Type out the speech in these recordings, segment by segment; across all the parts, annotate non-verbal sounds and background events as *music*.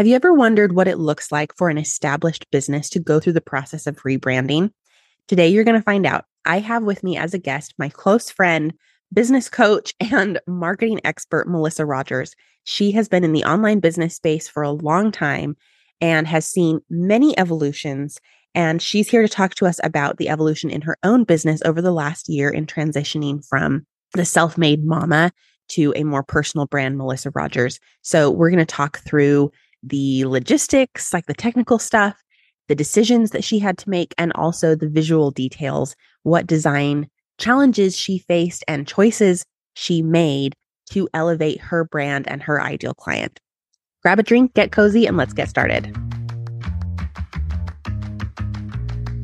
Have you ever wondered what it looks like for an established business to go through the process of rebranding? Today, you're going to find out. I have with me as a guest my close friend, business coach, *laughs* and marketing expert, Melissa Rogers. She has been in the online business space for a long time and has seen many evolutions. And she's here to talk to us about the evolution in her own business over the last year in transitioning from the self made mama to a more personal brand, Melissa Rogers. So, we're going to talk through the logistics, like the technical stuff, the decisions that she had to make, and also the visual details, what design challenges she faced and choices she made to elevate her brand and her ideal client. Grab a drink, get cozy, and let's get started.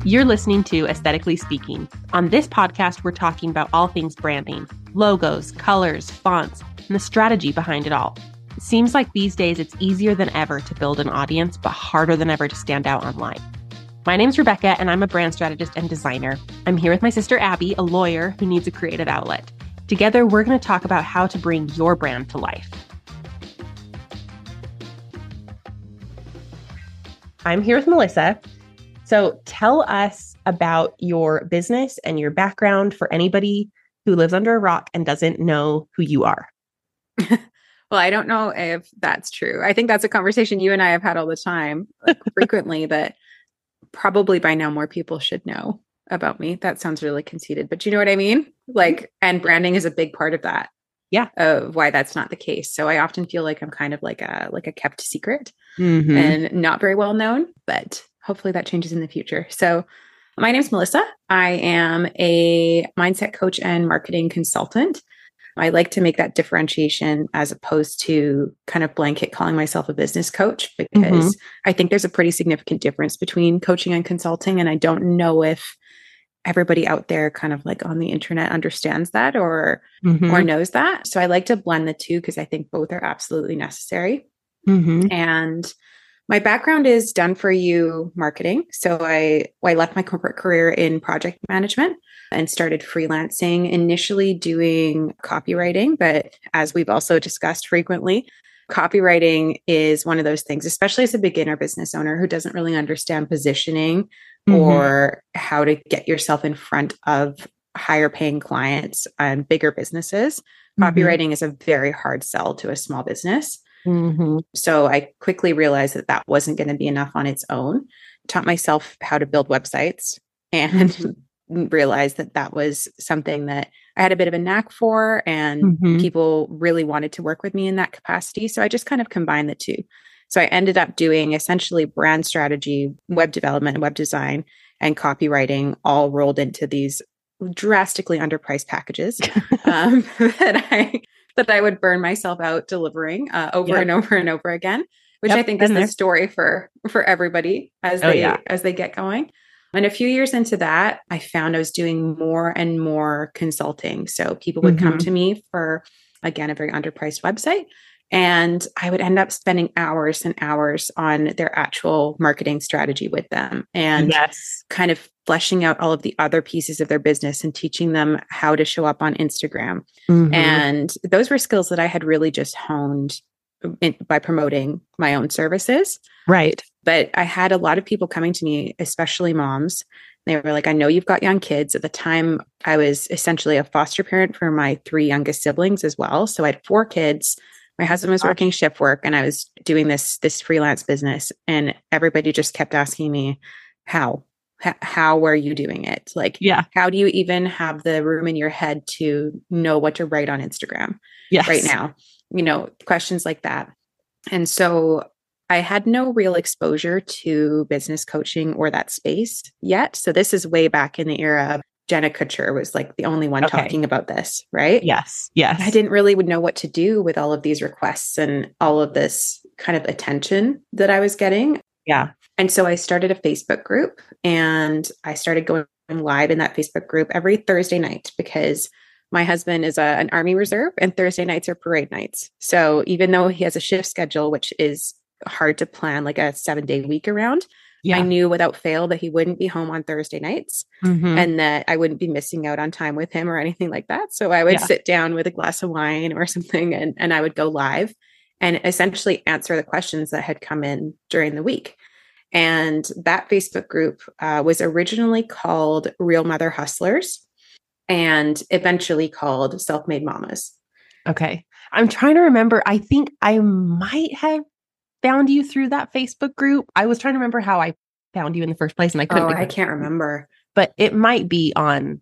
You're listening to Aesthetically Speaking. On this podcast, we're talking about all things branding logos, colors, fonts, and the strategy behind it all. Seems like these days it's easier than ever to build an audience, but harder than ever to stand out online. My name's Rebecca, and I'm a brand strategist and designer. I'm here with my sister Abby, a lawyer who needs a creative outlet. Together, we're going to talk about how to bring your brand to life. I'm here with Melissa. So, tell us about your business and your background for anybody who lives under a rock and doesn't know who you are. *laughs* Well, I don't know if that's true. I think that's a conversation you and I have had all the time, like *laughs* frequently, but probably by now more people should know about me. That sounds really conceited, but you know what I mean? Like, and branding is a big part of that. Yeah. Of why that's not the case. So I often feel like I'm kind of like a like a kept secret mm-hmm. and not very well known, but hopefully that changes in the future. So my name is Melissa. I am a mindset coach and marketing consultant. I like to make that differentiation as opposed to kind of blanket calling myself a business coach because mm-hmm. I think there's a pretty significant difference between coaching and consulting. And I don't know if everybody out there kind of like on the internet understands that or mm-hmm. or knows that. So I like to blend the two because I think both are absolutely necessary. Mm-hmm. And my background is done for you marketing. So I I left my corporate career in project management and started freelancing, initially doing copywriting, but as we've also discussed frequently, copywriting is one of those things, especially as a beginner business owner who doesn't really understand positioning mm-hmm. or how to get yourself in front of higher paying clients and bigger businesses. Mm-hmm. Copywriting is a very hard sell to a small business. Mm-hmm. So I quickly realized that that wasn't going to be enough on its own. Taught myself how to build websites and mm-hmm. *laughs* realized that that was something that I had a bit of a knack for, and mm-hmm. people really wanted to work with me in that capacity. So I just kind of combined the two. So I ended up doing essentially brand strategy, web development, web design, and copywriting all rolled into these drastically underpriced packages *laughs* um, *laughs* that I that I would burn myself out delivering uh, over yep. and *laughs* over and over again, which yep, I think is the story for for everybody as oh, they yeah. as they get going. And a few years into that, I found I was doing more and more consulting. So people would mm-hmm. come to me for, again, a very underpriced website. And I would end up spending hours and hours on their actual marketing strategy with them and yes. kind of fleshing out all of the other pieces of their business and teaching them how to show up on Instagram. Mm-hmm. And those were skills that I had really just honed in, by promoting my own services. Right. But I had a lot of people coming to me, especially moms. They were like, I know you've got young kids. At the time, I was essentially a foster parent for my three youngest siblings as well. So I had four kids. My husband was working shift work and I was doing this this freelance business and everybody just kept asking me how how are you doing it like yeah how do you even have the room in your head to know what to write on instagram yes. right now you know, questions like that. And so I had no real exposure to business coaching or that space yet. So this is way back in the era of Jenna Kutcher was like the only one okay. talking about this, right? Yes. Yes. I didn't really know what to do with all of these requests and all of this kind of attention that I was getting. Yeah. And so I started a Facebook group and I started going live in that Facebook group every Thursday night because my husband is a, an army reserve and thursday nights are parade nights so even though he has a shift schedule which is hard to plan like a seven day week around yeah. i knew without fail that he wouldn't be home on thursday nights mm-hmm. and that i wouldn't be missing out on time with him or anything like that so i would yeah. sit down with a glass of wine or *laughs* something and, and i would go live and essentially answer the questions that had come in during the week. And that Facebook group uh, was originally called Real Mother Hustlers and eventually called Self Made Mamas. Okay. I'm trying to remember. I think I might have found you through that Facebook group. I was trying to remember how I found you in the first place and I couldn't. Oh, I can't remember. But it might be on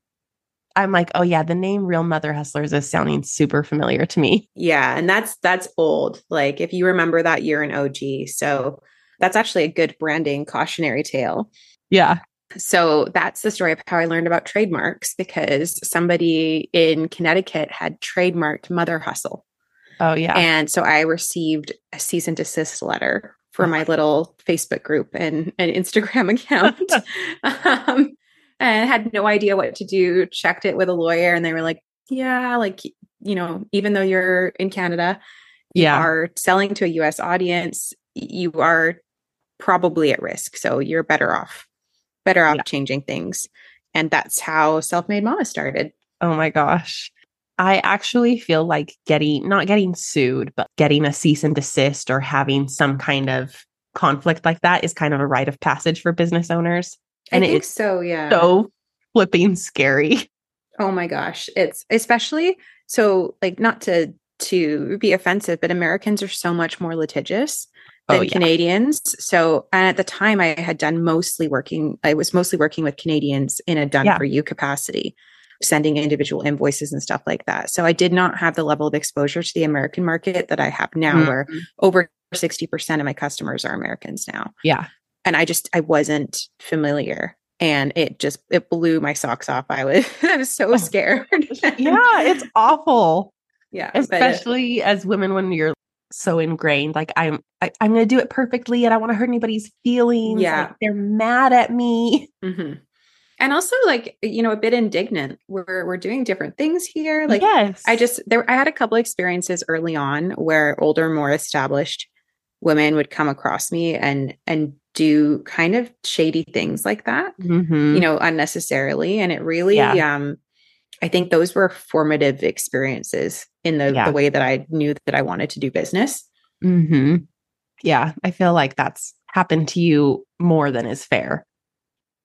I'm like, oh yeah, the name Real Mother Hustlers is sounding super familiar to me. Yeah, and that's that's old. Like if you remember that year in OG. So that's actually a good branding cautionary tale. Yeah. So that's the story of how I learned about trademarks because somebody in Connecticut had trademarked Mother Hustle. Oh yeah. And so I received a cease and desist letter for my little Facebook group and an Instagram *laughs* account. *laughs* um, and had no idea what to do. Checked it with a lawyer, and they were like, "Yeah, like you know, even though you're in Canada, yeah, are selling to a U.S. audience, you are probably at risk. So you're better off, better off yeah. changing things." And that's how Self Made Mama started. Oh my gosh. I actually feel like getting, not getting sued, but getting a cease and desist or having some kind of conflict like that is kind of a rite of passage for business owners. And I think so, yeah. So flipping scary. *laughs* Oh my gosh. It's especially so like not to to be offensive, but Americans are so much more litigious than oh, yeah. Canadians. So and at the time I had done mostly working, I was mostly working with Canadians in a done yeah. for you capacity, sending individual invoices and stuff like that. So I did not have the level of exposure to the American market that I have now, mm-hmm. where over 60% of my customers are Americans now. Yeah and I just I wasn't familiar and it just it blew my socks off. I was *laughs* I was so oh, scared. *laughs* yeah, it's awful. Yeah, especially it, as women when you're so ingrained. Like I'm I, am i am going to do it perfectly, and I want to hurt anybody's feelings. Yeah, like they're mad at me. Mm-hmm. And also, like you know, a bit indignant. We're we're doing different things here. Like, yes, I just there. I had a couple experiences early on where older, more established women would come across me and and do kind of shady things like that, mm-hmm. you know, unnecessarily. And it really, yeah. um, I think those were formative experiences in the, yeah. the way that I knew that I wanted to do business. Mm-hmm. Yeah. I feel like that's happened to you more than is fair.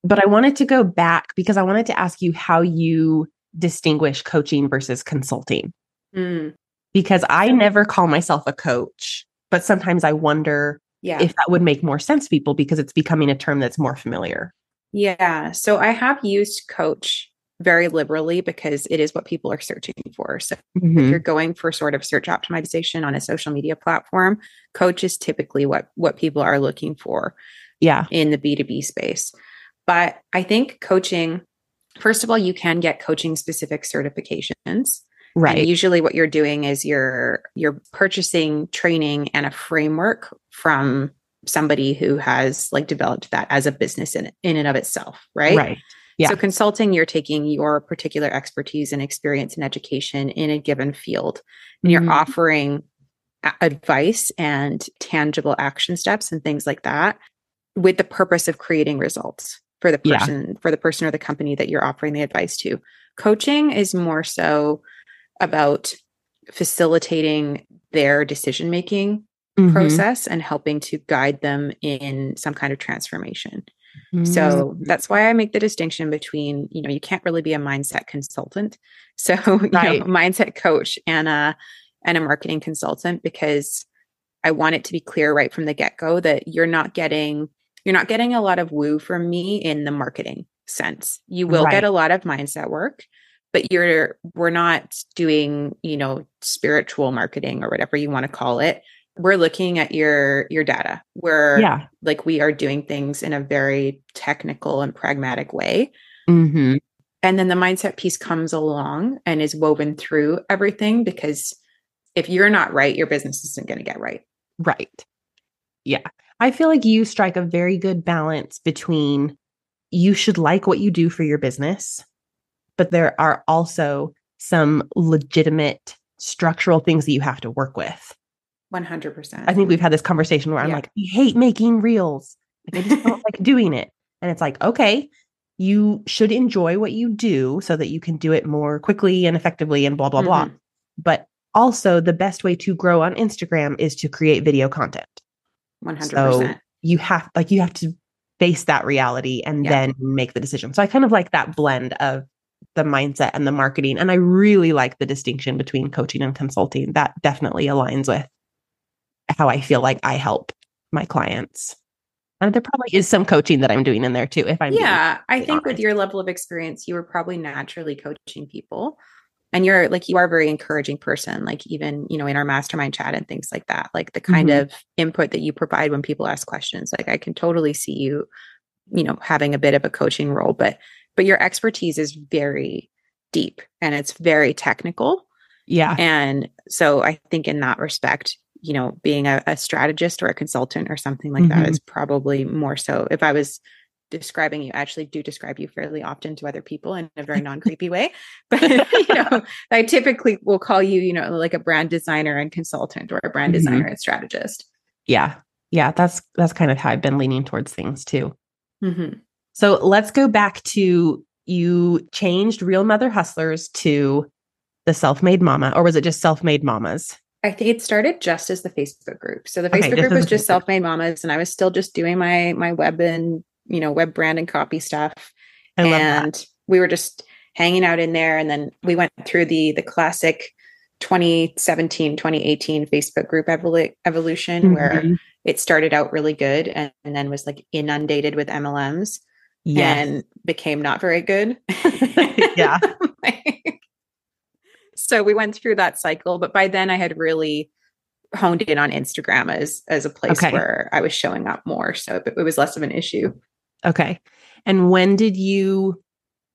But I wanted to go back because I wanted to ask you how you distinguish coaching versus consulting. Mm. Because I never call myself a coach, but sometimes I wonder yeah. if that would make more sense to people because it's becoming a term that's more familiar. Yeah. So I have used coach very liberally because it is what people are searching for. So mm-hmm. if you're going for sort of search optimization on a social media platform, coach is typically what what people are looking for. Yeah. In the B2B space. But I think coaching first of all you can get coaching specific certifications. Right. And usually what you're doing is you're you're purchasing training and a framework from somebody who has like developed that as a business in in and of itself, right? Right. Yeah. So consulting, you're taking your particular expertise and experience and education in a given field, and mm-hmm. you're offering a- advice and tangible action steps and things like that with the purpose of creating results for the person yeah. for the person or the company that you're offering the advice to. Coaching is more so about facilitating their decision making mm-hmm. process and helping to guide them in some kind of transformation. Mm-hmm. So that's why I make the distinction between, you know, you can't really be a mindset consultant. *laughs* So, right. you know, mindset coach and a and a marketing consultant because I want it to be clear right from the get-go that you're not getting you're not getting a lot of woo from me in the marketing sense. You will right. get a lot of mindset work, but you're we're not doing you know spiritual marketing or whatever you want to call it we're looking at your your data. We're yeah. like we are doing things in a very technical and pragmatic way. Mm-hmm. and then the mindset piece comes along and is woven through everything because if you're not right your business isn't going to get right. Right. Yeah. I feel like you strike a very good balance between you should like what you do for your business but there are also some legitimate structural things that you have to work with. 100%. I think we've had this conversation where yeah. I'm like, I hate making reels. Like, I just don't *laughs* like doing it. And it's like, okay, you should enjoy what you do so that you can do it more quickly and effectively and blah, blah, mm-hmm. blah. But also the best way to grow on Instagram is to create video content. 100%. So you have like you have to face that reality and yeah. then make the decision. So I kind of like that blend of the mindset and the marketing and I really like the distinction between coaching and consulting. That definitely aligns with how I feel like I help my clients. And there probably is some coaching that I'm doing in there too. If I'm yeah, I think honest. with your level of experience, you were probably naturally coaching people, and you're like you are a very encouraging person. Like even you know in our mastermind chat and things like that, like the kind mm-hmm. of input that you provide when people ask questions. Like I can totally see you, you know, having a bit of a coaching role, but but your expertise is very deep and it's very technical. Yeah, and so I think in that respect, you know, being a, a, strategist or a consultant or something like mm-hmm. that is probably more so. If I was describing you, I actually do describe you fairly often to other people in a very non creepy way. *laughs* But, you know, *laughs* I typically will call you, you know, like a brand designer and consultant or a brand mm-hmm. designer and strategist. Yeah. Yeah. That's, that's kind of how I've been leaning towards things too. Mm-hmm. So let's go back to you changed Real Mother Hustlers to the Self Made Mama, or was it just Self Made Mamas? I think it started just as the Facebook group. So the Facebook okay, group was just self-made mamas and I was still just doing my my web and, you know, web brand and copy stuff. and we were just hanging out in there and then we went through the the classic 2017 2018 Facebook group evolu- evolution mm-hmm. where it started out really good and, and, then was like inundated with MLMs yes. and became not very good. *laughs* yeah. *laughs* so we went through that cycle but by then i had really honed in on instagram as as a place okay. where i was showing up more. So it, was less of an issue. Okay. And when did you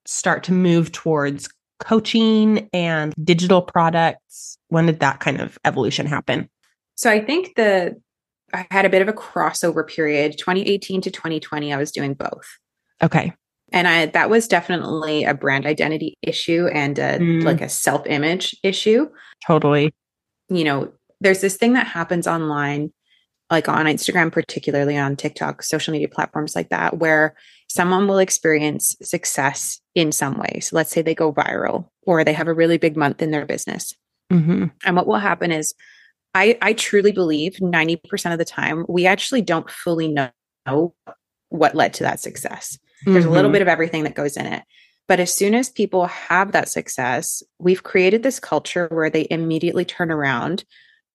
start to move towards coaching and digital products? When did that kind of evolution happen? So i think the i had a bit of a crossover period 2018 to 2020 i was doing both. Okay and I that was definitely a brand identity issue and a, mm. like a self image issue. Totally. You know, there's this thing that happens online, like on Instagram, particularly on TikTok, social media platforms like that, where someone will experience success in some way. So let's say they go viral or they have a really big month in their business. Mm-hmm. And what will happen is, I, I truly believe 90% of the time, we actually don't fully know what led to that success. There's mm-hmm. a little mm-hmm. bit of everything that goes in it. But as soon as people have that success, we've created this culture where they immediately turn around,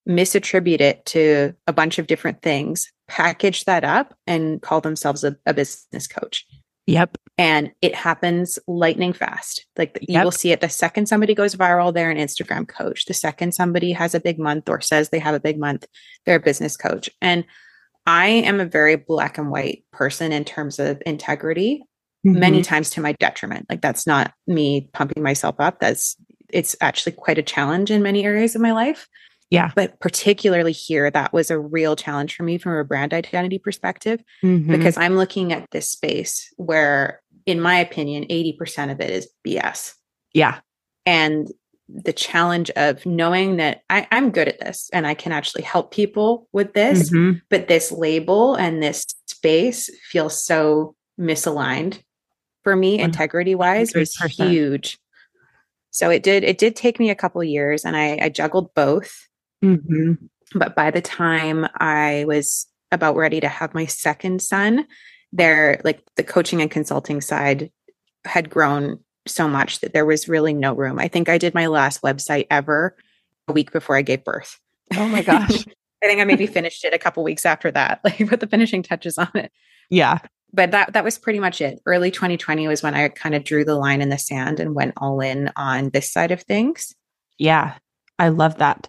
misattribute it to a bunch of different things, package that up, and call themselves a, a business coach. Yep. And it happens lightning fast. Like you yep. will see it the second somebody goes viral, they're an Instagram coach. The second somebody has a big month or says they have a big month, they're a business coach. And I am a very black and white person in terms of integrity, mm-hmm. many times to my detriment. Like that's not me pumping myself up. That's it's actually quite a challenge in many areas of my life. Yeah. But particularly here, that was a real challenge for me from a brand identity perspective, mm-hmm. because I'm looking at this space where, in my opinion, 80% of it is BS. Yeah. And the challenge of knowing that I, am good at this and I can actually help people with this, mm-hmm. but this label and this space feels so misaligned for me, integrity wise, was huge. So it did it did take me a couple years and I, I juggled both. Mm-hmm. But by the time I was about ready to have my second son, there like the coaching and consulting side had grown so much that there was really no room. I think I did my last website ever a week before I gave birth. Oh my *laughs* gosh. I think I maybe finished it a couple weeks after that, *laughs* like put the finishing touches on it. Yeah. But that that was pretty much it. Early 2020 was when I kind of drew the line in the sand and went all in on this side of things. Yeah. I love that.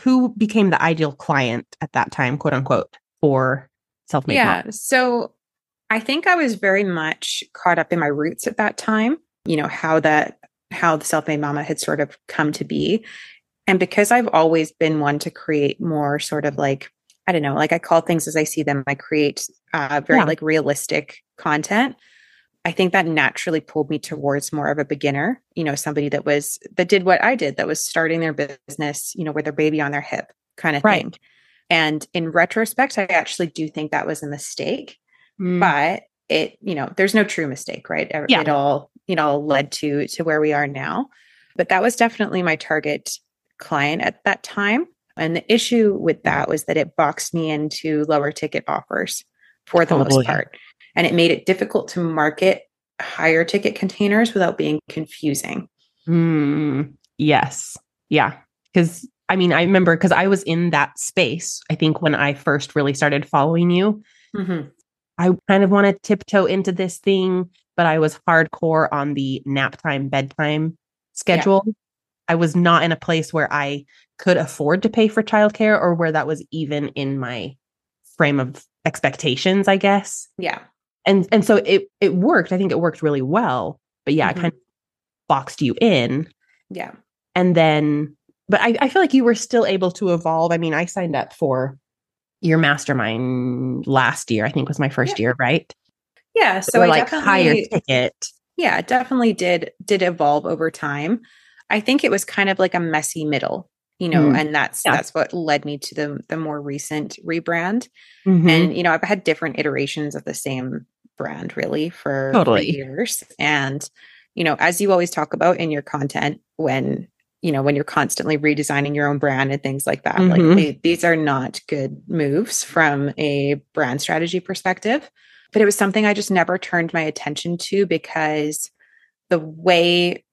Who became the ideal client at that time, quote unquote, for self-made Yeah. Mom? So I think I was very much caught up in my roots at that time you know, how that, how the self made mama had sort of come to be. And because I've always been one to create more sort of like, I don't know, like I call things as I see them, I create uh, very yeah. like realistic content. I think that naturally pulled me towards more of a beginner, you know, somebody that was, that did what I did, that was starting their business, you know, with their baby on their hip kind of right. thing. And in retrospect, I actually do think that was a mistake. Mm. But it you know there's no true mistake right yeah. it all you know led to to where we are now but that was definitely my target client at that time. And the issue with that was that it boxed me into lower ticket offers for the totally. most part. And it made it difficult to market higher ticket containers without being confusing. Mm, yes. Yeah. Because I mean, I remember because I was in that space, I think when I first really started following you. Mm-hmm. I kind of want to tiptoe into this thing, but I was hardcore on the nap time, bedtime schedule. Yeah. I was not in a place where I could afford to pay for childcare or where that was even in my frame of expectations, I guess. Yeah. And and so it it worked. I think it worked really well. But yeah, mm-hmm. kind of boxed you in. Yeah. And then but I, I feel like you were still able to evolve. I mean, I signed up for your mastermind last year, I think was my first yeah. year, right? Yeah. So, I like higher ticket. Yeah, definitely did did evolve over time. I think it was kind of like a messy middle, you know, mm. and that's yeah. that's what led me to the the more recent rebrand. Mm-hmm. And you know, I've had different iterations of the same brand really for totally. years. And you know, as you always talk about in your content, when you know when you're constantly redesigning your own brand and things like that, mm-hmm. like they, these are not good moves from a brand strategy perspective. But it was something I just never turned my attention to because the way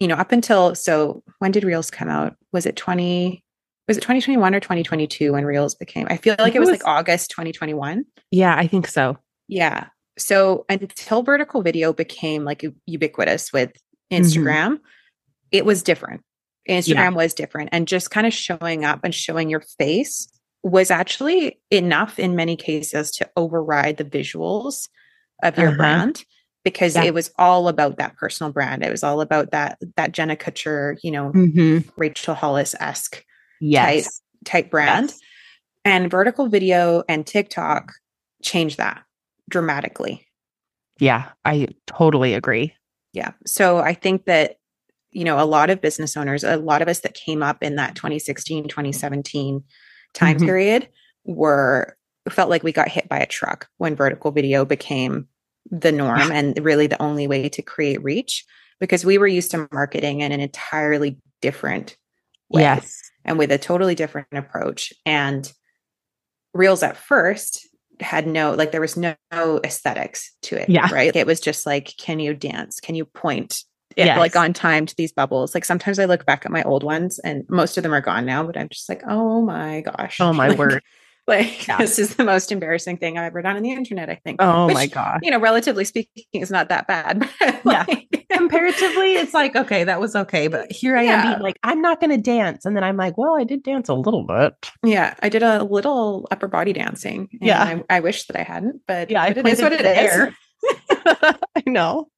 you know, up until so when did Reels come out? Was it 20 was it 2021 or 2022 when Reels became? I feel like it was, it was like August 2021. Yeah, I think so. Yeah. So until vertical video became like ubiquitous with Instagram, mm-hmm. it was different. Instagram yeah. was different and just kind of showing up and showing your face was actually enough in many cases to override the visuals of your uh-huh. brand because yeah. it was all about that personal brand. It was all about that that Jenna Kutcher, you know, mm-hmm. Rachel Hollis esque yes. type type brand. Yes. And vertical video and TikTok changed that dramatically. Yeah, I totally agree. Yeah. So I think that you know a lot of business owners, a lot of us that came up in that 2016, 2017 time mm-hmm. period were felt like we got hit by a truck when vertical video became the norm and really the only way to create reach because we were used to marketing in an entirely different way yes. and with a totally different approach. And Reels at first had no like there was no, no aesthetics to it. Yeah. Right. It was just like, can you dance? Can you point? Yes. like on time to these bubbles. Like sometimes I look back at my old ones and most of them are gone now, but I'm just like, oh my gosh. Oh my like, *laughs* word. Like yeah. this is the most embarrassing thing I've ever done on the internet, I think. Oh Which, my god. You know, relatively speaking, is not that bad. *laughs* like, yeah. *laughs* Comparatively, it's like, okay, that was okay. But here I yeah. am being like, I'm not gonna dance. And then I'm like, well, I did dance a little bit. Yeah. I did a little upper body dancing. yeah. I, I, wish that I hadn't, but yeah, it is what it is. I know.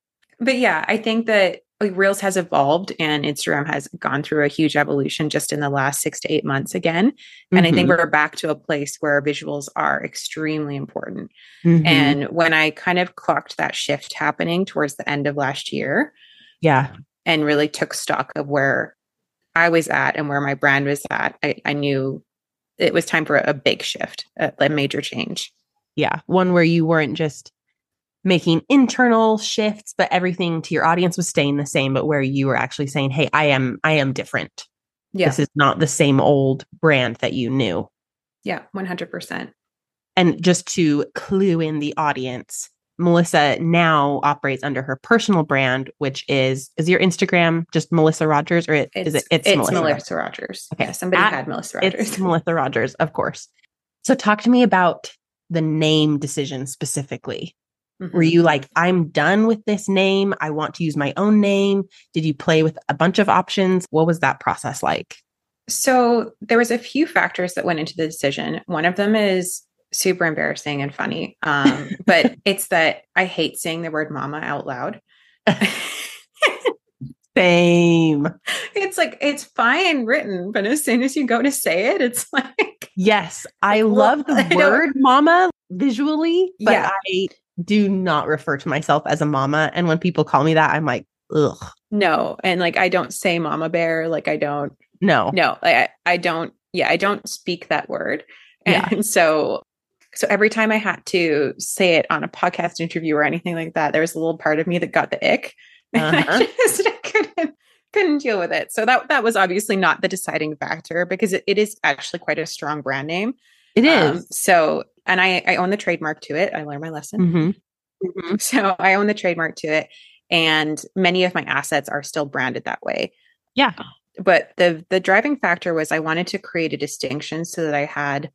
But yeah, I think that like Reels has evolved and Instagram has gone through a huge evolution just in the last six to eight months again. And mm-hmm. I think mm-hmm. we're back to a place where visuals are extremely important. Mm-hmm. And when I kind of clocked that shift happening towards the end of last year, yeah, and really took stock of where I was at and where my brand was at, I, I knew it was time for a big shift, a, a major change. Yeah, one where you weren't just making internal shifts, but everything to your audience was staying the same, but where you were actually saying, Hey, I am, I am different. Yeah. This is not the same old brand that you knew. Yeah, 100%. And just to clue in the audience, Melissa now operates under her personal brand, which is is your Instagram just Melissa Rogers or it, it's, is it it's, it's Melissa, Melissa Rogers. Rogers. Okay, yeah, somebody At, had Melissa Rogers. It's *laughs* Melissa Rogers, of course. So talk to me about the name decision specifically. Mm-hmm. Were you like, I'm done with this name. I want to use my own name? Did you play with a bunch of options? What was that process like? So there was a few factors that went into the decision. One of them is super embarrassing and funny. Um, *laughs* but it's that I hate saying the word mama out loud. *laughs* Same. *laughs* It's like it's fine written, but as soon as you go to say it, it's like Yes, I love the word mama visually, but yeah. I do not refer to myself as a mama. And when people call me that, I'm like, ugh. No. And like, I don't say mama bear. Like, I don't. No. No. I, I don't. Yeah. I don't speak that word. And yeah. so, so every time I had to say it on a podcast interview or anything like that, there was a little part of me that got the ick. *laughs* Uh-huh. I just I couldn't couldn't deal with it. So that that was obviously not the deciding factor because it, it is actually quite a strong brand name. It is. Um, so, and I I own the trademark to it. I learned my lesson. Mm-hmm. Mm-hmm. So I own the trademark to it, and many of my assets are still branded that way. Yeah. But the the driving factor was I wanted to create a distinction so that I had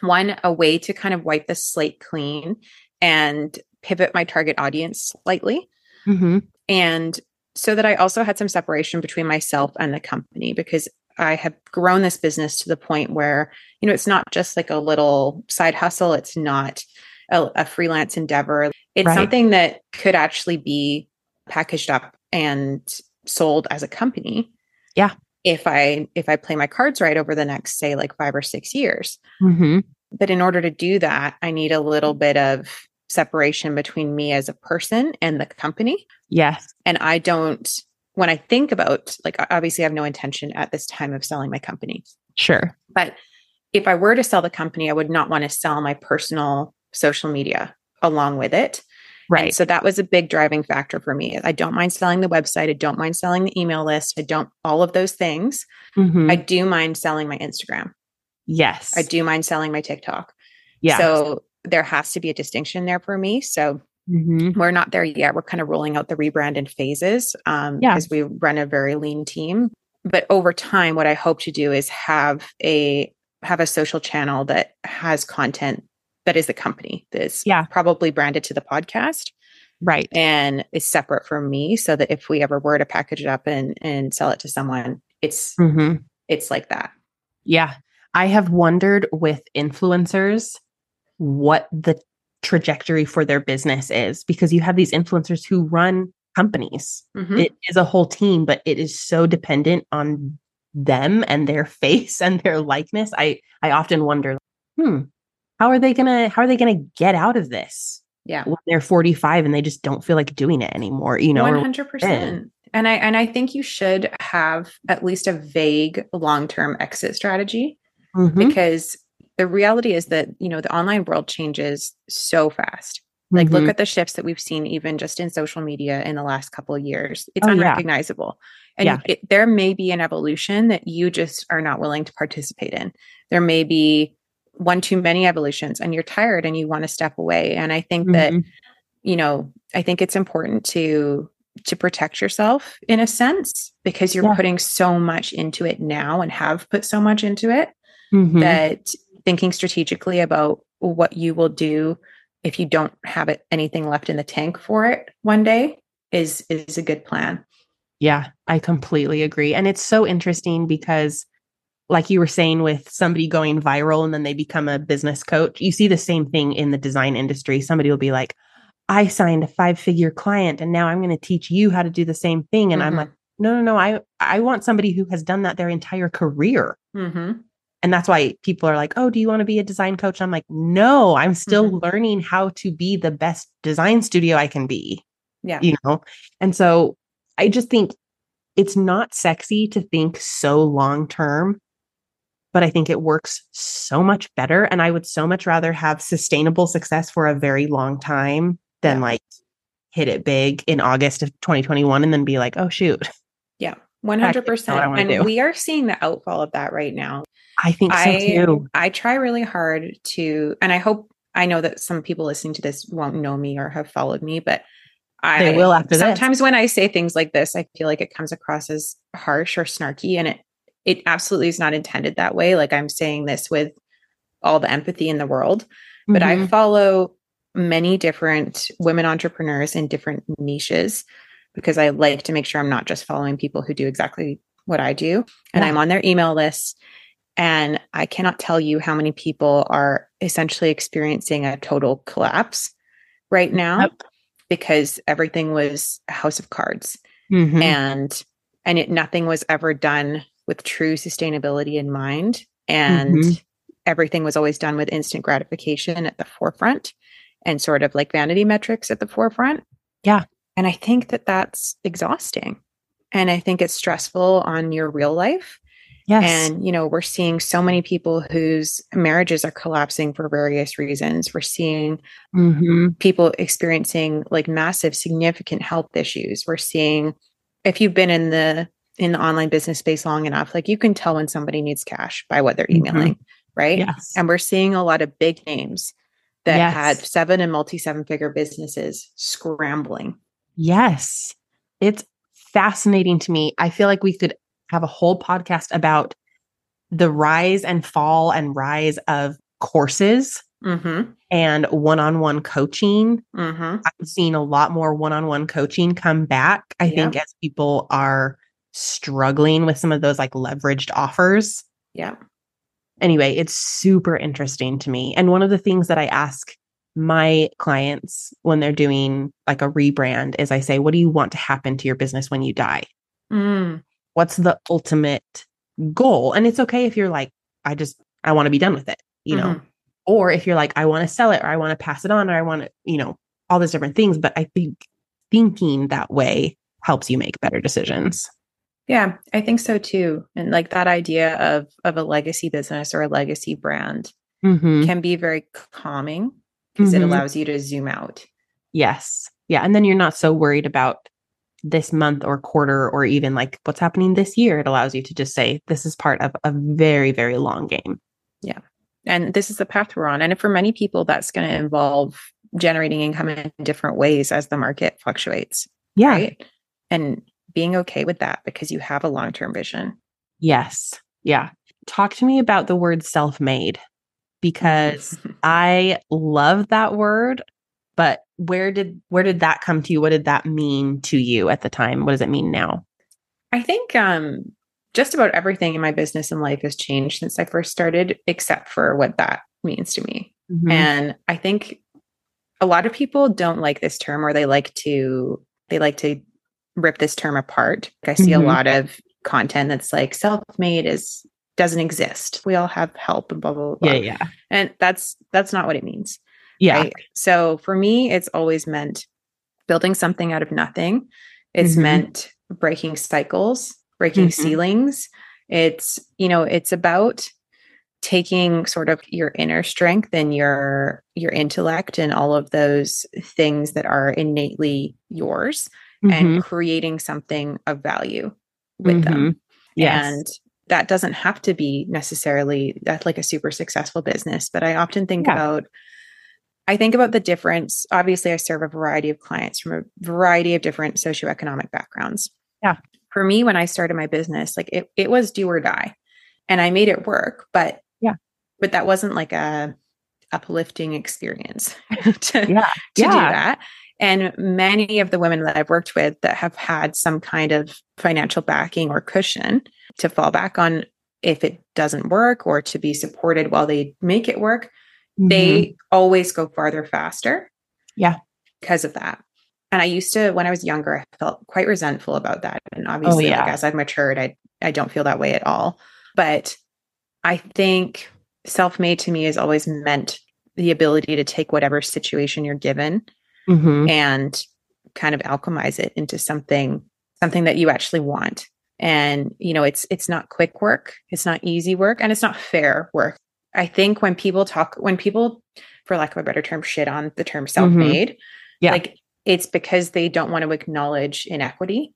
one a way to kind of wipe the slate clean and pivot my target audience slightly. Mm-hmm. And so that I also had some separation between myself and the company because I have grown this business to the point where, you know, it's not just like a little side hustle. It's not a, a freelance endeavor. It's right. something that could actually be packaged up and sold as a company. Yeah. If I if I play my cards right over the next say like 5 or 6 years. Mm-hmm. But in order to do that, I need a little bit of separation between me as a person and the company. Yes. And I don't, when I think about, like, obviously, I have no intention at this time of selling my company. Sure. But if I were to sell the company, I would not want to sell my personal social media along with it. Right. And so that was a big driving factor for me. I don't mind selling the website. I don't mind selling the email list. I don't, all of those things. Mm-hmm. I do mind selling my Instagram. Yes. I do mind selling my TikTok. Yeah. So there has to be a distinction there for me. So mm-hmm. we're not there yet. We're kind of rolling out the rebrand in phases um, yeah. because we run a very lean team. But over time, what I hope to do is have a have a social channel that has content that is the company that's yeah. probably branded to the podcast. Right. And is separate from me so that if we ever were to package it up and and sell it to someone, it's mm-hmm. it's like that. Yeah. I have wondered with influencers what the trajectory for their business is because you have these influencers who run companies. Mm-hmm. It is a whole team, but it is so dependent on them and their *laughs* face and their likeness. I I often wonder, hmm, how are they gonna how are they gonna get out of this? Yeah, when they're 45 and they just don't feel like doing it anymore. You know, 100. percent And I and I think you should have at least a vague long term exit strategy mm-hmm. because the reality is that you know the online world changes so fast like mm-hmm. look at the shifts that we've seen even just in social media in the last couple of years it's oh, unrecognizable yeah. and yeah. It, there may be an evolution that you just are not willing to participate in there may be one too many evolutions and you're tired and you want to step away and i think mm-hmm. that you know i think it's important to to protect yourself in a sense because you're yeah. putting so much into it now and have put so much into it mm-hmm. that thinking strategically about what you will do if you don't have it anything left in the tank for it one day is is a good plan. Yeah, I completely agree. And it's so interesting because like you were saying with somebody going viral and then they become a business coach, you see the same thing in the design industry. Somebody will be like, I signed a five figure client and now I'm going to teach you how to do the same thing. And mm-hmm. I'm like, no, no, no. I, I want somebody who has done that their entire career. Mm-hmm. And that's why people are like, oh, do you want to be a design coach? I'm like, no, I'm still mm-hmm. learning how to be the best design studio I can be. Yeah. You know? And so I just think it's not sexy to think so long term, but I think it works so much better. And I would so much rather have sustainable success for a very long time than yeah. like hit it big in August of 2021 and then be like, oh, shoot. Yeah. 100%. And we are seeing the outfall of that right now. I think so I, too. I try really hard to, and I hope I know that some people listening to this won't know me or have followed me, but I they will after that. sometimes this. when I say things like this, I feel like it comes across as harsh or snarky, and it it absolutely is not intended that way. Like I'm saying this with all the empathy in the world, but mm-hmm. I follow many different women entrepreneurs in different niches because I like to make sure I'm not just following people who do exactly what I do, and yeah. I'm on their email list and I cannot tell you how many people are essentially experiencing a total collapse right now yep. because everything was a house of cards. Mm-hmm. And and it nothing was ever done with true sustainability in mind. And mm-hmm. everything was always done with instant gratification at the forefront and sort of like vanity metrics at the forefront. Yeah. And I think that that's exhausting. And I think it's stressful on your real life. Yes. And, you know, we're seeing so many people whose marriages are collapsing for various reasons. We're seeing mm-hmm. people experiencing like massive, significant health issues. We're seeing, if you've been in the in the online business space long enough, like you can tell when somebody needs cash by what they're emailing, mm-hmm. right? Yes. And we're seeing a lot of big names that yes. had seven and multi seven figure businesses scrambling. Yes. It's fascinating to me. I feel like we could have a whole podcast about the rise and fall and rise of courses mm-hmm. and one on one coaching. Mm-hmm. I've seen a lot more one on one coaching come back. I yeah. think as people are struggling with some of those like leveraged offers. Yeah. Anyway, it's super interesting to me. And one of the things that I ask my clients when they're doing like a rebrand is I say, what do you want to happen to your business when you die? Mm. What's the ultimate goal? And it's okay if you're like, I just, I want to be done with it, you mm-hmm. know, or if you're like, I want to sell it or I want to pass it on or I want to, you know, all those different things. But I think thinking that way helps you make better decisions. Yeah, I think so too. And like that idea of of a legacy business or a legacy brand mm-hmm. can be very calming because mm-hmm. it allows you to zoom out. Yes. Yeah, and then you're not so worried about this month or quarter or even like what's happening this year. It allows you to just say this is part of a very very long game. Yeah. And this is the path we're on. And for many people that's going to involve generating income in different ways as the market fluctuates. Yeah. Right? And being okay with that because you have a long term vision. Yes. Yeah. Talk to me about the word self made because *laughs* I love that word. But where did where did that come to you? What did that mean to you at the time? What does it mean now? I think um, just about everything in my business and life has changed since I first started, except for what that means to me. Mm-hmm. And I think a lot of people don't like this term or they like to they like to rip this term apart. I see mm-hmm. a lot of content that's like self-made is doesn't exist. We all have help and blah blah blah. Yeah, yeah. And that's that's not what it means. Yeah. Right? So for me, it's always meant building something out of nothing. It's mm-hmm. meant breaking cycles, breaking mm-hmm. ceilings. It's, you know, it's about taking sort of your inner strength and your your intellect and all of those things that are innately yours mm-hmm. and creating something of value with mm-hmm. them. Yes. And that doesn't have to be necessarily that's like a super successful business, but I often think yeah. about I think about the difference. Obviously, I serve a variety of clients from a variety of different socioeconomic backgrounds. Yeah. For me, when I started my business, like it, it was do or die. And I made it work, but yeah, but that wasn't like a uplifting experience *laughs* to, *laughs* yeah. to yeah. do that. And many of the women that I've worked with that have had some kind of financial backing or cushion to fall back on if it doesn't work or to be supported while they make it work, mm-hmm. they always go farther faster. Yeah. Because of that. And I used to, when I was younger, I felt quite resentful about that. And obviously, oh, yeah. like, as I've matured, I, I don't feel that way at all. But I think self made to me has always meant the ability to take whatever situation you're given mm-hmm. and kind of alchemize it into something something that you actually want and you know it's it's not quick work it's not easy work and it's not fair work. I think when people talk when people for lack of a better term shit on the term mm-hmm. self-made mm-hmm. yeah. like it's because they don't want to acknowledge inequity.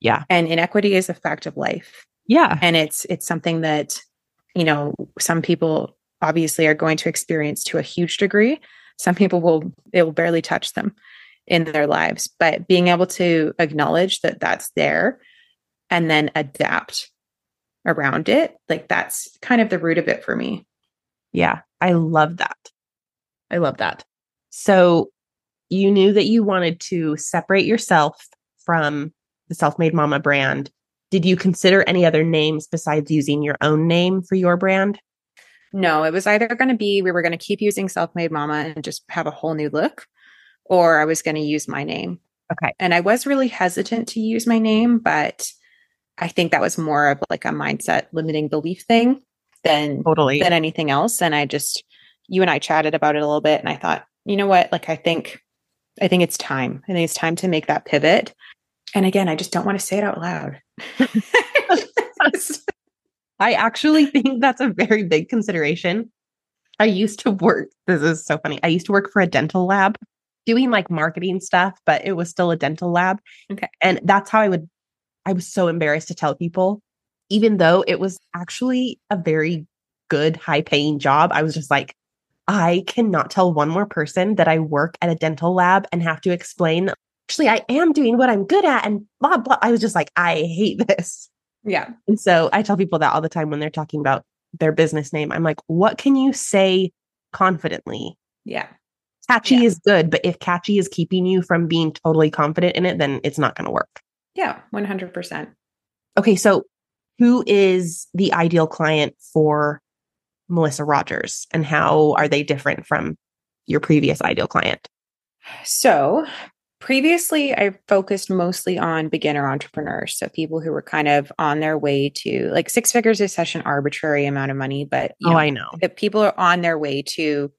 Yeah. And inequity is a fact of life. Yeah. And it's it's something that you know some people obviously are going to experience to a huge degree. Some people will it will barely touch them in their lives. But being able to acknowledge that that's there and then adapt around it. Like that's kind of the root of it for me. Yeah i love that. I love that. So you knew that you wanted to separate yourself from the self-made mama brand. Did you consider any other names besides using your own name for your brand? No, it was either going to be we were going to keep using Self Made Mama and just have a whole new look, or I was going to use my name. Okay. And I was really hesitant to use my name, but I think that was more of like a mindset limiting belief thing than totally than anything else. And I just you and I chatted about it a little bit and I thought, you know what? Like I think I think it's time. I think it's time to make that pivot. And again, I just don't want to say it out loud. *laughs* I actually think that's a very big consideration. I used to work, this is so funny. I used to work for a dental lab doing like marketing stuff, but it was still a dental lab. Okay. And that's how I would I was so embarrassed to tell people, even though it was actually a very good, high paying job. I was just like, I cannot tell one more person that I work at a dental lab and have to explain, actually, I am doing what I'm good at and blah, blah. I was just like, I hate this. Yeah. And so I tell people that all the time when they're talking about their business name. I'm like, what can you say confidently? Yeah. Catchy yeah. is good, but if catchy is keeping you from being totally confident in it, then it's not going to work. Yeah, 100%. Okay, so who is the ideal client for Melissa Rogers and how are they different from your previous ideal client? So, previously I focused mostly on beginner entrepreneurs, so people who were kind of on their way to like six figures is such an arbitrary amount of money, but oh, know, I know that people are on their way to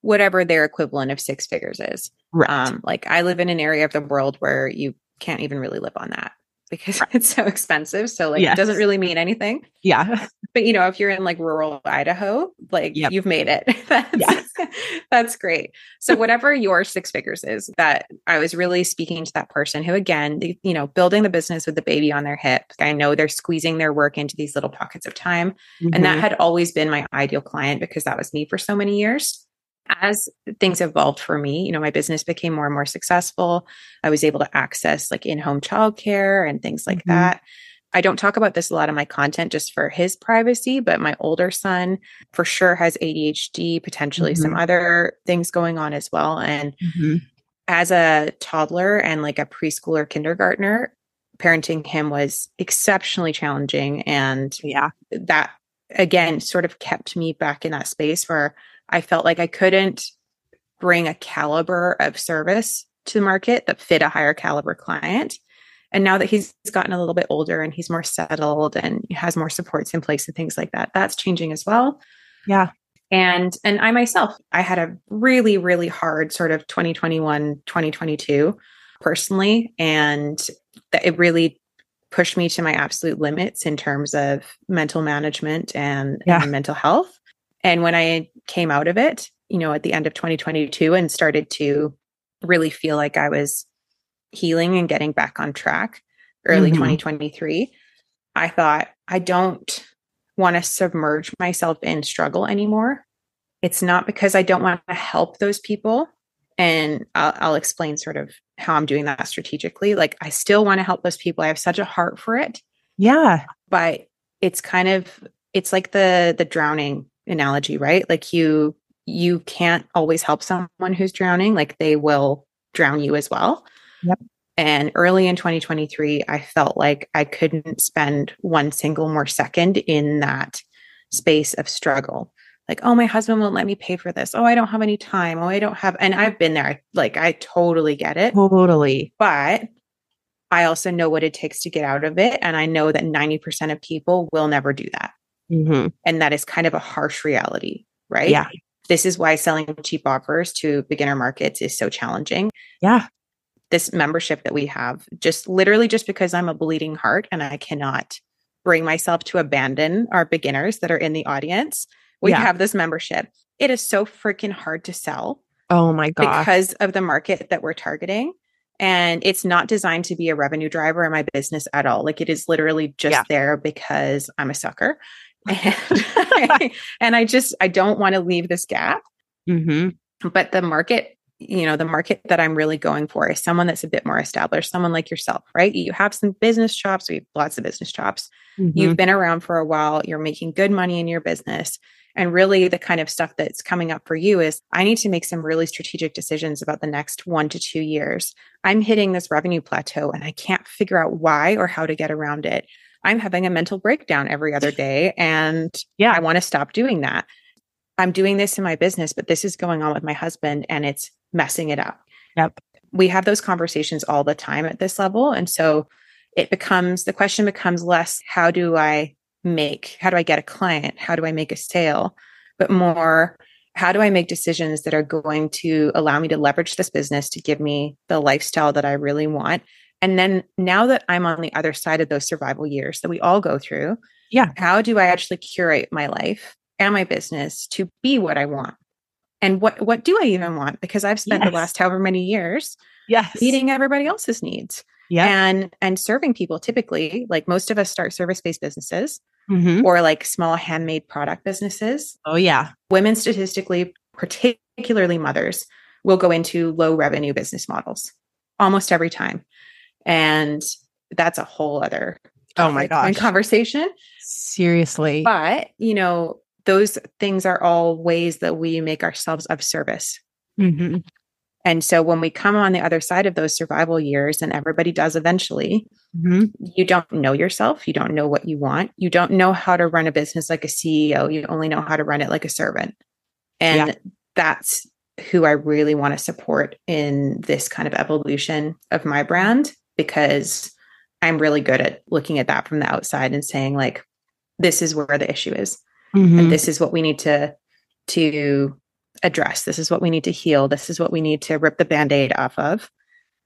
whatever their equivalent of six figures is. Right. Um, like I live in an area of the world where you can't even really live on that because right. *laughs* it's so expensive. So like yes. it doesn't really mean anything. Yeah. *laughs* But you know, if you're in like rural Idaho, like yep. you've made it. *laughs* that's, yes. that's great. So whatever your six figures is, that I was really speaking to that person who again, the, you know, building the business with the baby on their hip. I know they're squeezing their work into these little pockets of time. Mm-hmm. And that mm-hmm. had always been my ideal client because that was me for so many years as things evolved for me, you know, my business became more and more successful. I was able to access like in home childcare and things like mm-hmm. that. I don't talk about this a lot in my content just for his privacy, but my older son for sure has ADHD, potentially mm-hmm. some other things going on as well. And mm-hmm. as a toddler and like a preschooler kindergartner, parenting him was exceptionally challenging. And yeah, that again sort of kept me back in that space where I felt like I couldn't bring a caliber of service to the market that fit a higher caliber client. And now that he's gotten a little bit older and he's more settled and has more supports in place and things like that, that's changing as well. Yeah. And and I myself, I had a really really hard sort of 2021 2022 personally and that it really pushed me to my absolute limits in terms of mental management and, yeah. and mental health. And when I came out of it, you know, at the end of 2022 and started to really feel like I was healing and getting back on track early mm-hmm. 2023, I thought, I don't want to submerge myself in struggle anymore. It's not because I don't want to help those people. And I'll, I'll explain sort of how I'm doing that strategically. Like, I still want to help those people. I have such a heart for it. Yeah. But it's kind of, it's like the the drowning analogy, right? Like you you can't always help someone who's drowning, like they will drown you as well. Yep. And early in 2023, I felt like I couldn't spend one single more second in that space of struggle. Like, oh, my husband won't let me pay for this. Oh, I don't have any time. Oh, I don't have, and I've been there. Like, I totally get it. Totally. But I also know what it takes to get out of it. And I know that 90% of people will never do that. Mm-hmm. And that is kind of a harsh reality, right? Yeah. This is why selling cheap offers to beginner markets is so challenging. Yeah. This membership that we have, just literally just because I'm a bleeding heart and I cannot bring myself to abandon our beginners that are in the audience, we yeah. have this membership. It is so freaking hard to sell. Oh my God. Because of the market that we're targeting. And it's not designed to be a revenue driver in my business at all. Like it is literally just yeah. there because I'm a sucker and, I, *laughs* and I just I don't want to leave this gap. Mm-hmm. But the market, you know, the market that I'm really going for is someone that's a bit more established, someone like yourself, right? You have some business chops. We have lots of business chops. Mm-hmm. You've been around for a while. You're making good money in your business. And really, the kind of stuff that's coming up for you is I need to make some really strategic decisions about the next one to two years. I'm hitting this revenue plateau and I can't figure out why or how to get around it. I'm having a mental breakdown every other day. And yeah, I want to stop doing that. I'm doing this in my business, but this is going on with my husband and it's messing it up. Yep. We have those conversations all the time at this level. And so it becomes the question becomes less how do I make, how do I get a client? How do I make a sale? But more, how do I make decisions that are going to allow me to leverage this business to give me the lifestyle that I really want and then now that I'm on the other side of those survival years that we all go through, yeah, how do I actually curate my life and my business to be what I want? And what what do I even want? Because I've spent yes. the last however many years yes. meeting everybody else's needs. Yeah. And and serving people typically, like most of us start service-based businesses Mm-hmm. or like small handmade product businesses. Oh, yeah. Women statistically, particularly mothers, will go into low revenue business models almost every time. And that's a whole other Oh, my gosh. conversation. Seriously. But, you know, those things are all ways that we make ourselves of service. hmm And so when we come on the other side of those survival years, and everybody does eventually, hmm you don't know yourself. You don't know what you want. You don't know how to run a business like a CEO. You only know how to run it like a servant. And Yeah. that's who I really want to support in this kind of evolution of my brand because I'm really good at looking at that from the outside and saying, like, this is where the issue is. hmm And this is what we need to to address. This is what we need to heal. This is what we need to rip the band-aid off of.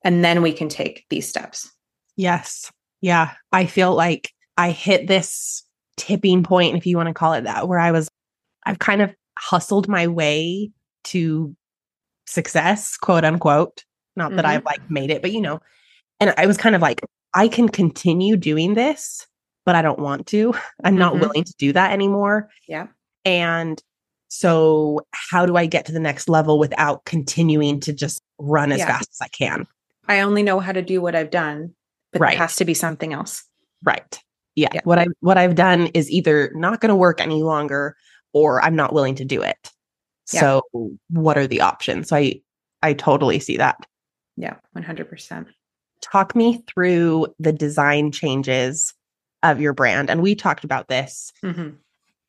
And then we can take these steps. Yes. Yeah. I feel like I hit this tipping point, if you want to call it that, where I was, I've kind of hustled my way to success, quote unquote. Not that Mhm. I've like made it, but you know, and I was kind of like, I can continue doing this, but I don't want to. *laughs* I'm not Mhm. willing to do that anymore. Yeah. And so, how do I get to the next level without continuing to just run as Yeah. fast as I can? I only know how to do what I've done, but Right. it has to be something else. Right. Yeah. Yeah. What I what I've done is either not going to work any longer or I'm not willing to do it. Yeah. So what are the options? So I I totally see that. Yeah, 100%. Talk me through the design changes of your brand. And we talked about this hmm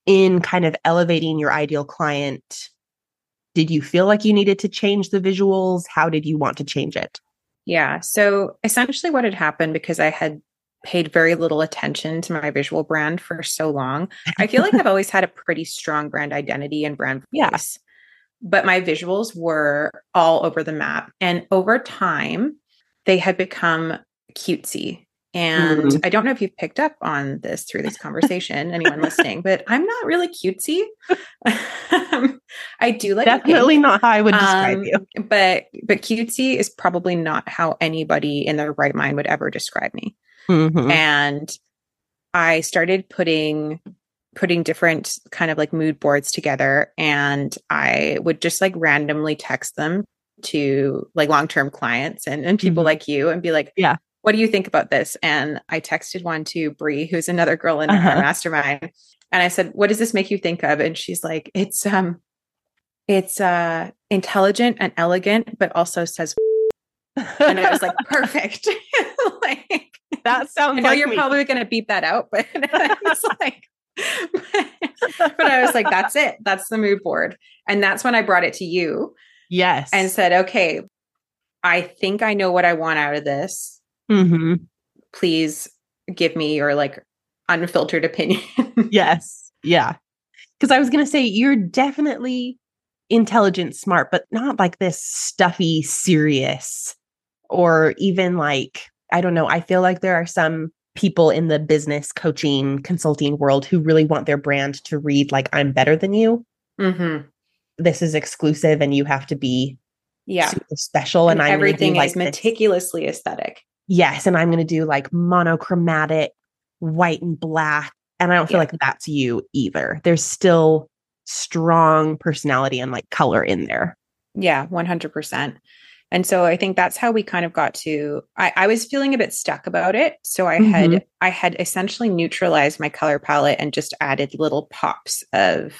in kind of elevating your ideal client. Did you feel like you needed to change the visuals? How did you want to change it? Yeah. So essentially, what had happened because I had paid very little attention to my visual brand for so long, I feel like *laughs* I've always had a pretty strong brand identity and brand Yeah. But my visuals were all over the map. And over time, they had become cutesy. And Mhm. I don't know if you've picked up on this through this conversation, anyone listening, but I'm not really cutesy. *laughs* I do like pink. Definitely not how I would describe Um, you. but but cutesy is probably not how anybody in their right mind would ever describe me Mhm. and i started putting putting different kind of like mood boards together and i would just like randomly text them to like long-term clients and, and people Mhm. like you and be like Yeah. what do you think about this and i texted one to brie who's another girl in Uh-huh. our mastermind and i said what does this make you think of and she's like it's um it's uh intelligent and elegant but also says *laughs* and i was like perfect *laughs* like that sounds I know like you're me. probably going to beep that out, but *laughs* it's like, but I was like, that's it. That's the mood board. And that's when I brought it to you yes. and said, okay, I think I know what I want out of this. hmm Please give me your like unfiltered opinion. *laughs* Yes. Yeah. Because I was going to say, you're definitely intelligent, smart, but not like this stuffy, serious, or even like, I don't know. I feel like there are some people in the business coaching consulting world who really want their brand to read like, I'm better than you. hmm This is exclusive and you have to be Yeah. super special. And, And everything like is this- meticulously aesthetic. Yes. And I'm going to do like monochromatic, white and black. And I don't feel Yeah. like that's you either. There's still strong personality and like color in there. Yeah, 100%. And so I think that's how we kind of got to I, I was feeling a bit stuck about it. So I had Mhm. I had essentially neutralized my color palette and just added little pops of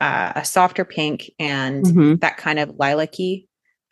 uh, a softer pink and Mhm. that kind of lilac-y.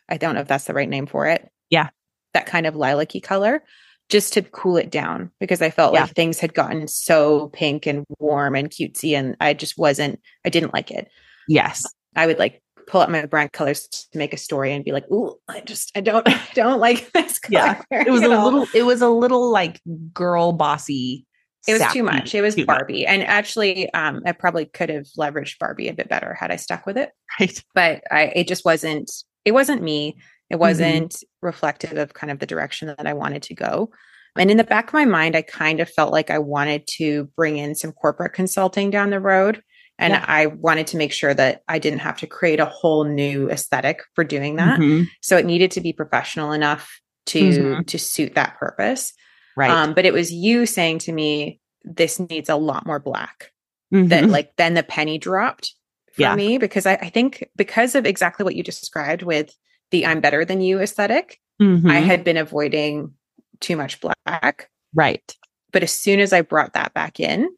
I don't know if that's the right name for it. Yeah. That kind of lilac-y color just to cool it down because I felt Yeah. like things had gotten so pink and warm and cutesy and I just wasn't I didn't like it. Yes. I would like pull up my brand colors to make a story and be like, "Ooh, I just I don't *laughs* I don't like *laughs* this color." Yeah, It was a know? little, it was a little like girl bossy. It was too much. It was too much, Barbie, and actually, um, I probably could have leveraged Barbie a bit better had I stuck with it. Right. But I, it just wasn't. It wasn't me. Mm-hmm. It wasn't reflective of kind of the direction that I wanted to go. And in the back of my mind, I kind of felt like I wanted to bring in some corporate consulting down the road. And Yeah. I wanted to make sure that I didn't have to create a whole new aesthetic for doing that. Mhm. So it needed to be professional enough to mm-hmm. to suit that purpose. Right. Um, but it was you saying to me, this needs a lot more black. Mm-hmm. That like then the penny dropped for yeah. me because I, I, think because of exactly what you described with the I'm better than you esthetic mm-hmm. I had been avoiding too much black. Right. But as soon as I brought that back in,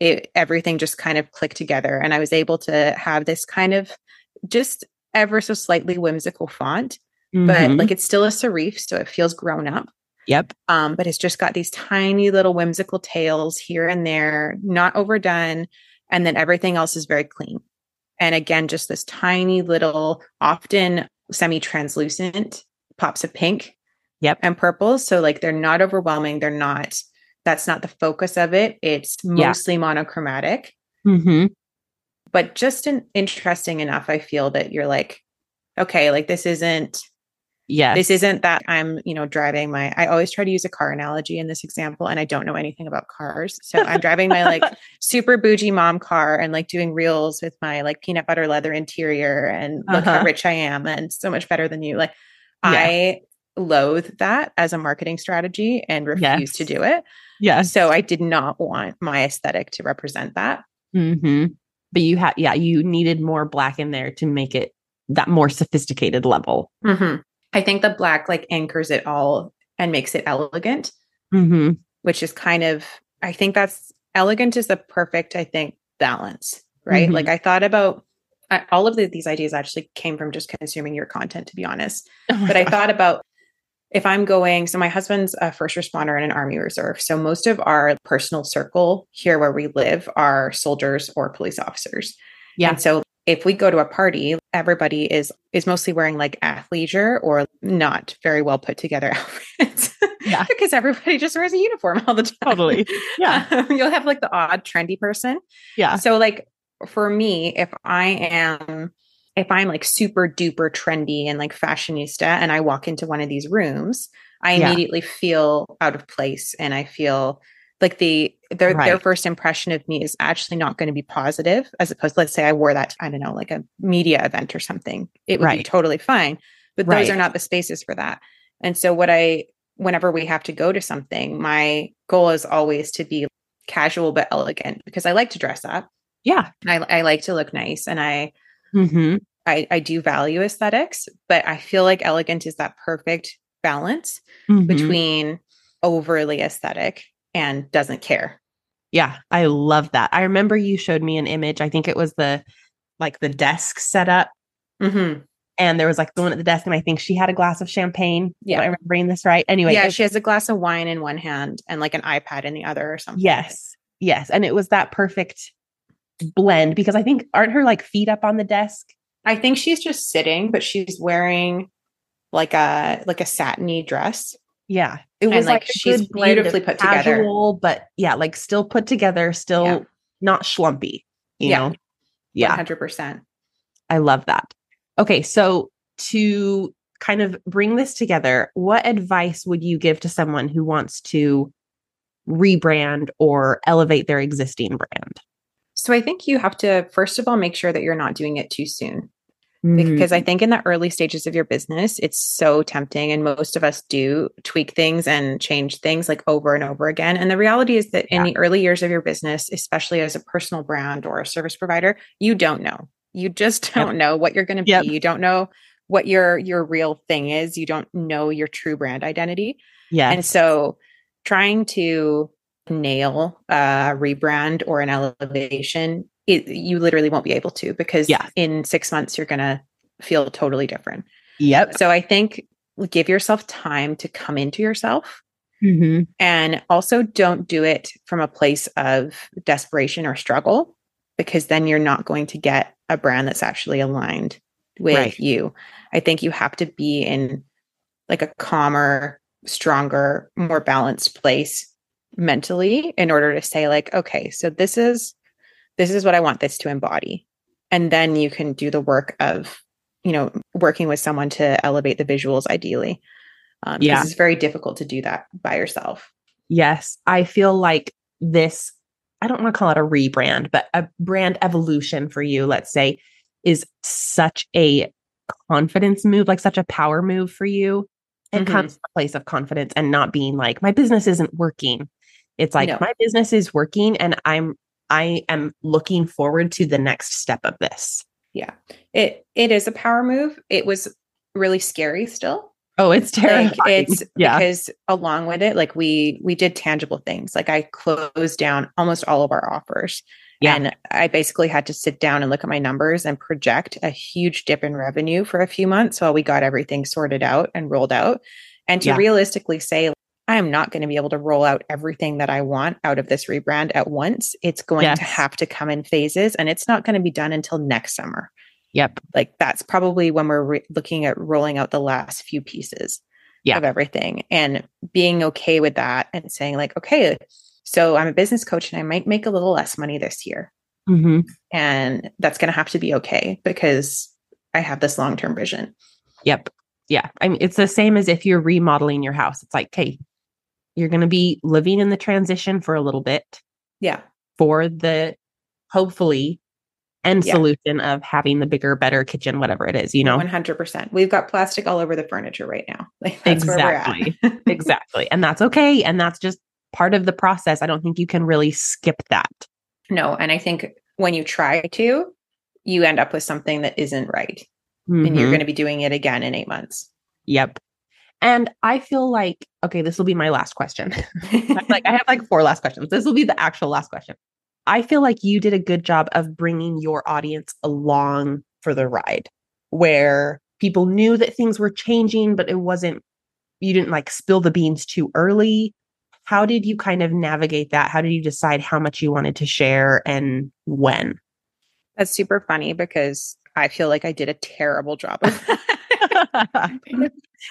it, everything just kind of clicked together and I was able to have this kind of just ever so slightly whimsical font, mm-hmm. but like it's still a serif, so it feels grown up. Yep. Um, but it's just got these tiny little whimsical tails here and there, not overdone. And then everything else is very clean. And again, just this tiny little, often semi translucent pops of pink yep. and purple. So, like, they're not overwhelming. They're not, that's not the focus of it. It's mostly yeah. monochromatic. Mm-hmm. But just an, interesting enough, I feel that you're like, okay, like, this isn't yeah. This isn't that I'm, you know, driving my I always try to use a car analogy in this example and I don't know anything about cars. So I'm driving my like *laughs* super bougie mom car and like doing reels with my like peanut butter leather interior and look uh-huh. how rich I am and so much better than you. Like yeah. I loathe that as a marketing strategy and refuse yes. to do it. Yeah. So I did not want my aesthetic to represent that. Mm-hmm. But you had, yeah, you needed more black in there to make it that more sophisticated level. Mm-hmm. I think the black like anchors it all and makes it elegant, mm-hmm. which is kind of, I think that's elegant is the perfect, I think, balance, right? Mm-hmm. Like I thought about I, all of the, these ideas actually came from just consuming your content, to be honest. Oh but I thought about if I'm going, so my husband's a first responder in an army reserve. So most of our personal circle here where we live are soldiers or police officers. Yeah. And so if we go to a party, everybody is is mostly wearing like athleisure or not very well put together *laughs* outfits. Yeah. *laughs* because everybody just wears a uniform all the time. Totally. Yeah. *laughs* Um, you'll have like the odd trendy person. Yeah. So like for me, if I am if I'm like super duper trendy and like fashionista and I walk into one of these rooms, I yeah. immediately feel out of place and I feel like the their right. their first impression of me is actually not going to be positive as opposed to let's say I wore that to, I don't know like a media event or something it would right. be totally fine but right. those are not the spaces for that and so what I whenever we have to go to something my goal is always to be casual but elegant because I like to dress up yeah I, I like to look nice and I mm-hmm. I, I do value aesthetics but I feel like elegant is that perfect balance mm-hmm. between overly aesthetic and doesn't care. Yeah, I love that. I remember you showed me an image. I think it was the like the desk setup. Mm-hmm. And there was like the one at the desk, and I think she had a glass of champagne. Yeah, Am I remembering this right? Anyway, yeah, she has a glass of wine in one hand and like an iPad in the other, or something. Yes, yes, and it was that perfect blend because I think aren't her like feet up on the desk? I think she's just sitting, but she's wearing like a like a satiny dress. Yeah. It was like, like she's beautifully put casual, together. But yeah, like still put together, still yeah. not schlumpy, you yeah. know? Yeah. 100%. I love that. Okay. So to kind of bring this together, what advice would you give to someone who wants to rebrand or elevate their existing brand? So I think you have to, first of all, make sure that you're not doing it too soon mm-hmm. because I think in the early stages of your business, it's so tempting. And most of us do tweak things and change things like over and over again. And the reality is that yeah. in the early years of your business, especially as a personal brand or a service provider, you don't know. You just don't yep. know what you're going to be. Yep. You don't know what your your real thing is. You don't know your true brand identity. Yeah. And so trying to nail a rebrand or an elevation it, you literally won't be able to because yeah. in six months you're going to feel totally different. Yep. So I think give yourself time to come into yourself. Mm-hmm. And also don't do it from a place of desperation or struggle because then you're not going to get a brand that's actually aligned with right. you. I think you have to be in like a calmer, stronger, more balanced place mentally in order to say like okay, so this is this is what I want this to embody. And then you can do the work of, you know, working with someone to elevate the visuals ideally. Um, yeah. It's very difficult to do that by yourself. Yes. I feel like this, I don't want to call it a rebrand, but a brand evolution for you, let's say, is such a confidence move, like such a power move for you. it Mhm. comes from a place of confidence and not being like, my business isn't working. It's like No. my business is working and I'm I am looking forward to the next step of this. Yeah. It it is a power move. It was really scary still. Oh, it's terrifying. Like it's *laughs* yeah. because along with it, like we we did tangible things. Like I closed down almost all of our offers. Yeah. And I basically had to sit down and look at my numbers and project a huge dip in revenue for a few months while we got everything sorted out and rolled out. And to Yeah. realistically say, I am not going to be able to roll out everything that I want out of this rebrand at once. It's going Yes. to have to come in phases and it's not going to be done until next summer. Yep. Like that's probably when we're re- looking at rolling out the last few pieces Yeah. of everything and being okay with that and saying like, okay, so I'm a business coach and I might make a little less money this year. hmm And that's going to have to be okay because I have this long term vision. Yep. Yeah. I mean, it's the same as if you're remodeling your house. It's like, okay, you're going to be living in the transition for a little bit Yeah. for the hopefully end Yeah. solution of having the bigger, better kitchen, whatever it is, you know? 100%. We've got plastic all over the furniture right now. *laughs* Like that's where. Exactly. *laughs* exactly. And that's okay. And that's just part of the process. I don't think you can really skip that. no. And I think when you try to, you end up with something that isn't right. And you're Mhm. going to be doing it again in eight months. Yep. And I feel like, okay, this will be my last question. *laughs* Like, I have like four last questions. This will be the actual last question. I feel like you did a good job of bringing your audience along for the ride where people knew that things were changing, but it wasn't, you didn't like spill the beans too early. How did you kind of navigate that? How did you decide how much you wanted to share and when? That's super funny because I feel like I did a terrible job of. *laughs*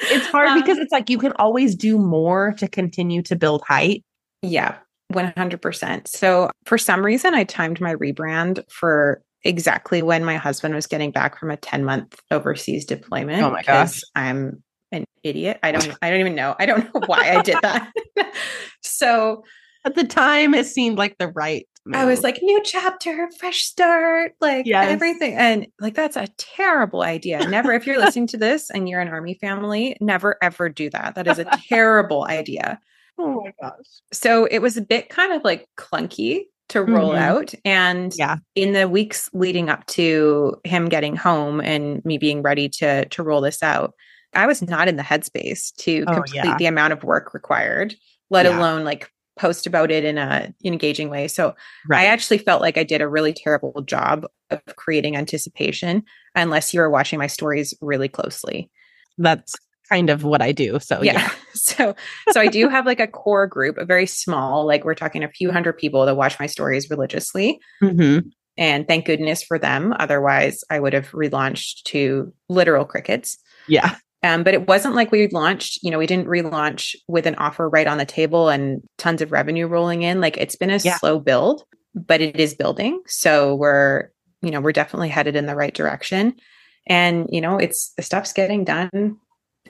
it's hard Um, because it's like you can always do more to continue to build height. Yeah, 100%. So for some reason, I timed my rebrand for exactly when my husband was getting back from a 10 month overseas deployment. Oh my gosh. I'm an idiot. I don't, I don't even know. I don't know why I did that. *laughs* so At the time, it seemed like the right. I was like, new chapter, fresh start, like Yes. everything. And like, that's a terrible idea. Never, if you're listening to this and you're an army family, never ever do that. That is a terrible idea. *laughs* oh my gosh. So it was a bit kind of like clunky to roll Mhm. out. And Yeah. in the weeks leading up to him getting home and me being ready to to roll this out, I was not in the headspace to Oh, complete yeah. the amount of work required, let Yeah. alone like post about it in a engaging way. So Right. I actually felt like I did a really terrible job of creating anticipation unless you were watching my stories really closely. That's kind of what I do. So yeah. yeah. *laughs* So so I do have like a core group, a very small, like we're talking a few hundred people that watch my stories religiously. Mhm. And thank goodness for them. Otherwise, I would have relaunched to literal crickets. Yeah. Um, but it wasn't like we launched, you know, we didn't relaunch with an offer right on the table and tons of revenue rolling in. Like it's been a Yeah. slow build, but it is building. So we're, you know, we're definitely headed in the right direction. And, you know, it's the stuff's getting done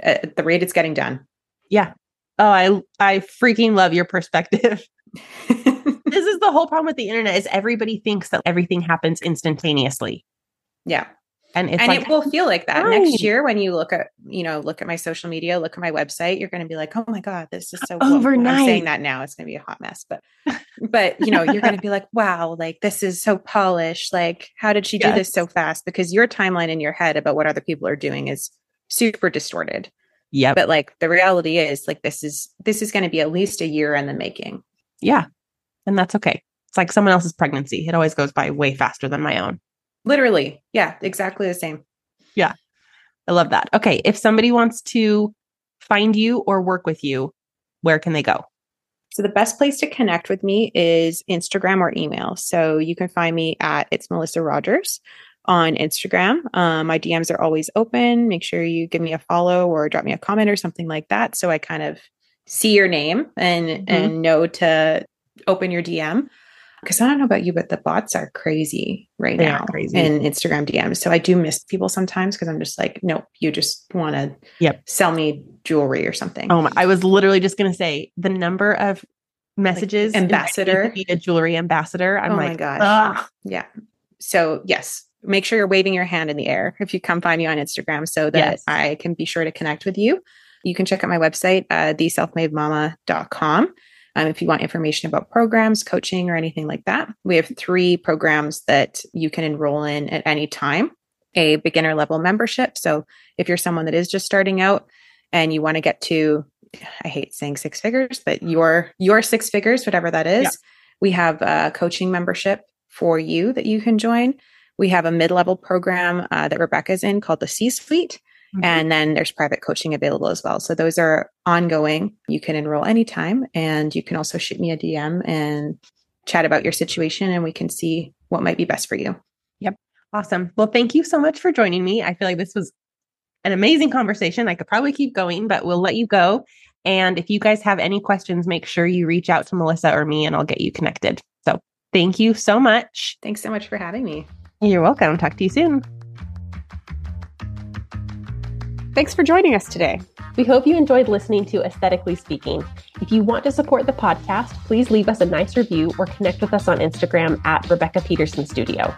at the rate it's getting done. Yeah. Oh, I I freaking love your perspective. *laughs* this is the whole problem with the internet is everybody thinks that everything happens instantaneously. yeah. And it's and like it will feel like that Right. next year when you look at you know look at my social media look at my website you're going to be like oh my god this is uh, so cool." i'm Overnight. saying that now it's going to be a hot mess but *laughs* but you know you're going to be like wow like this is so polished like how did she do this so fast because your timeline in your head about what other people are doing is super distorted yeah but like the reality is like this is this is going to be at least a year in the making yeah. And that's okay. It's like someone else's pregnancy. It always goes by way faster than my own. Literally yeah exactly the same Yeah. I love that. Okay. If somebody wants to find you or work with you, where can they go? So the best place to connect with me is Instagram or email. So you can find me at it's Melissa Rogers on Instagram. Um, my DMs are always open. Make sure you give me a follow or drop me a comment or something like that, so I kind of see your name and and know to open your DM. Because I don't know about you, but the bots are crazy right They now crazy. in Instagram DMs. So I do miss people sometimes because I'm just like, nope, you just want to Yep. sell me jewelry or something. Oh my, I was literally just going to say the number of messages inviting ambassador. be a jewelry ambassador. I'm Oh my like, gosh. "Ugh." Yeah. So, yes, make sure you're waving your hand in the air if you come find me on Instagram so that Yes. I can be sure to connect with you. You can check out my website, uh, theselfmademama.com. Um, if you want information about programs, coaching, or anything like that, we have three programs that you can enroll in at any time. A beginner level membership. So if you're someone that is just starting out and you want to get to, I hate saying six figures, but your your six figures, whatever that is, yeah. we have a coaching membership for you that you can join. We have a mid level program uh, that Rebecca's in called the C Suite. Mm-hmm. And then there's private coaching available as well. So those are ongoing. You can enroll anytime and you can also shoot me a DM and chat about your situation and we can see what might be best for you. Yep. Awesome. Well, thank you so much for joining me. I feel like this was an amazing conversation. I could probably keep going, but we'll let you go. And if you guys have any questions, make sure you reach out to Melissa or me and I'll get you connected. So thank you so much. Thanks so much for having me. You're welcome. Talk to you soon. Thanks for joining us today. We hope you enjoyed listening to Aesthetically Speaking. If you want to support the podcast, please leave us a nice review or connect with us on Instagram at Rebecca Peterson Studio.